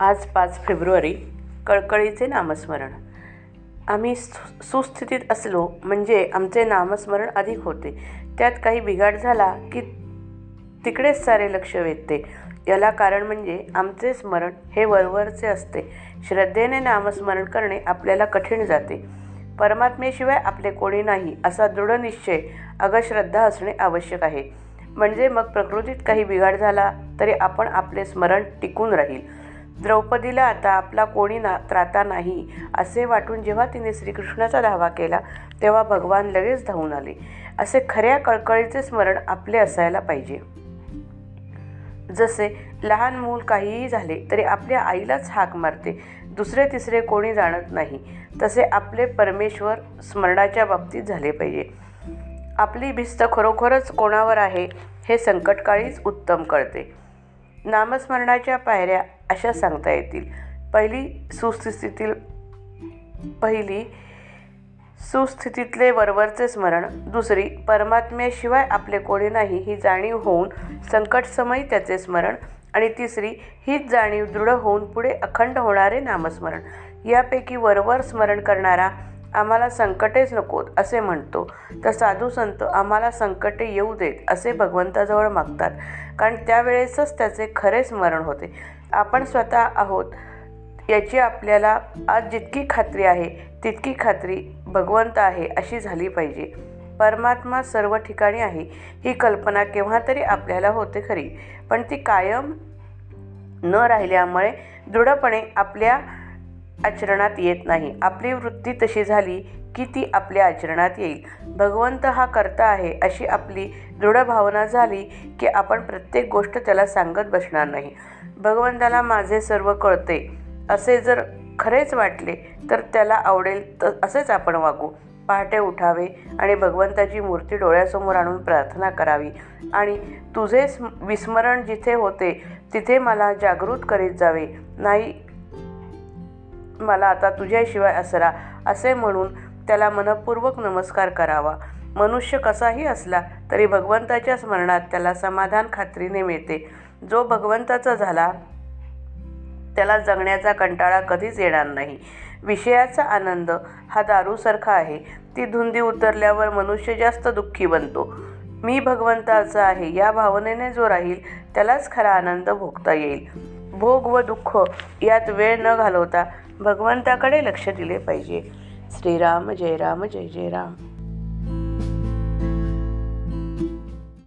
आज पाच फेब्रुवारी कळकळीचे नामस्मरण. आम्ही सु सुस्थितीत असलो म्हणजे आमचे नामस्मरण अधिक होते. त्यात काही बिघाड झाला की तिकडेच सारे लक्ष वेधते. याला कारण म्हणजे आमचे स्मरण हे वरवरचे असते. श्रद्धेने नामस्मरण करणे आपल्याला कठीण जाते. परमात्मेशिवाय आपले कोणी नाही असा दृढ निश्चय अगश्रद्धा असणे आवश्यक आहे. म्हणजे मग प्रकृतीत काही बिघाड झाला तरी आपण आपले स्मरण टिकून राहील. द्रौपदीला आता आपला कोणी ना त्राता नाही असे वाटून जेव्हा तिने श्रीकृष्णाचा धावा केला तेव्हा भगवान लगेच धावून आले. असे खऱ्या कळकळीचे स्मरण आपले असायला पाहिजे. जसे लहान मूल काहीही झाले तरी आपल्या आईलाच हाक मारते. दुसरे तिसरे कोणी जाणत नाही. तसे आपले परमेश्वर स्मरणाच्या बाबतीत झाले पाहिजे. आपली भिस्त खरोखरच कोणावर आहे हे संकटकाळीच उत्तम कळते. नामस्मरणाच्या पायऱ्या अशा सांगता येतील. पहिली सुस्थितीतील पहिली सुस्थितीतले वरवरचे स्मरण दुसरी परमात्म्याशिवाय आपले कोणी नाही ही जाणीव होऊन संकटसमयी त्याचे स्मरण आणि तिसरी हीच जाणीव दृढ होऊन पुढे अखंड होणारे नामस्मरण. यापैकी वरवर स्मरण करणारा आम्हाला संकटेच नकोत असे म्हणतो. तर साधू संत आम्हाला संकटे येऊ देत असे भगवंताजवळ मागतात. कारण त्यावेळेसच त्याचे खरे स्मरण होते. आपण स्वतः आहोत याची आपल्याला आज जितकी खात्री आहे तितकी खात्री भगवंत आहे अशी झाली पाहिजे. परमात्मा सर्व ठिकाणी आहे ही कल्पना केव्हा तरी आपल्याला होते खरी. पण ती कायम न राहिल्यामुळे दृढपणे आपल्या आचरणात येत नाही. आपली वृत्ती तशी झाली की ती आपल्या आचरणात येईल. भगवंत हा करता आहे अशी आपली दृढ भावना झाली की आपण प्रत्येक गोष्ट त्याला सांगत बसणार नाही. भगवंताला माझे सर्व कळते. असे जर खरेच वाटले तर त्याला आवडेल तर असेच आपण वागू. पहाटे उठावे आणि भगवंताची मूर्ती डोळ्यासमोर आणून प्रार्थना करावी. आणि तुझे स्म विस्मरण जिथे होते तिथे मला जागृत करीत जावे. नाही मला आता तुझ्याशिवाय असरा असे म्हणून त्याला मनपूर्वक नमस्कार करावा. मनुष्य कसाही असला तरी भगवंताच्या स्मरणात त्याला समाधान खात्रीने मिळते. जो भगवंताचा झाला त्याला जगण्याचा कंटाळा कधीच येणार नाही. विषयाचा आनंद हा दारूसारखा आहे. ती धुंदी उतरल्यावर मनुष्य जास्त दुःखी बनतो. मी भगवंताचा आहे या भावनेने जो राहील त्यालाच खरा आनंद भोगता येईल. भोग व दुःख यात वेळ न घालवता भगवंताकडे लक्ष दिले पाहिजे. श्रीराम जय राम जय जय राम.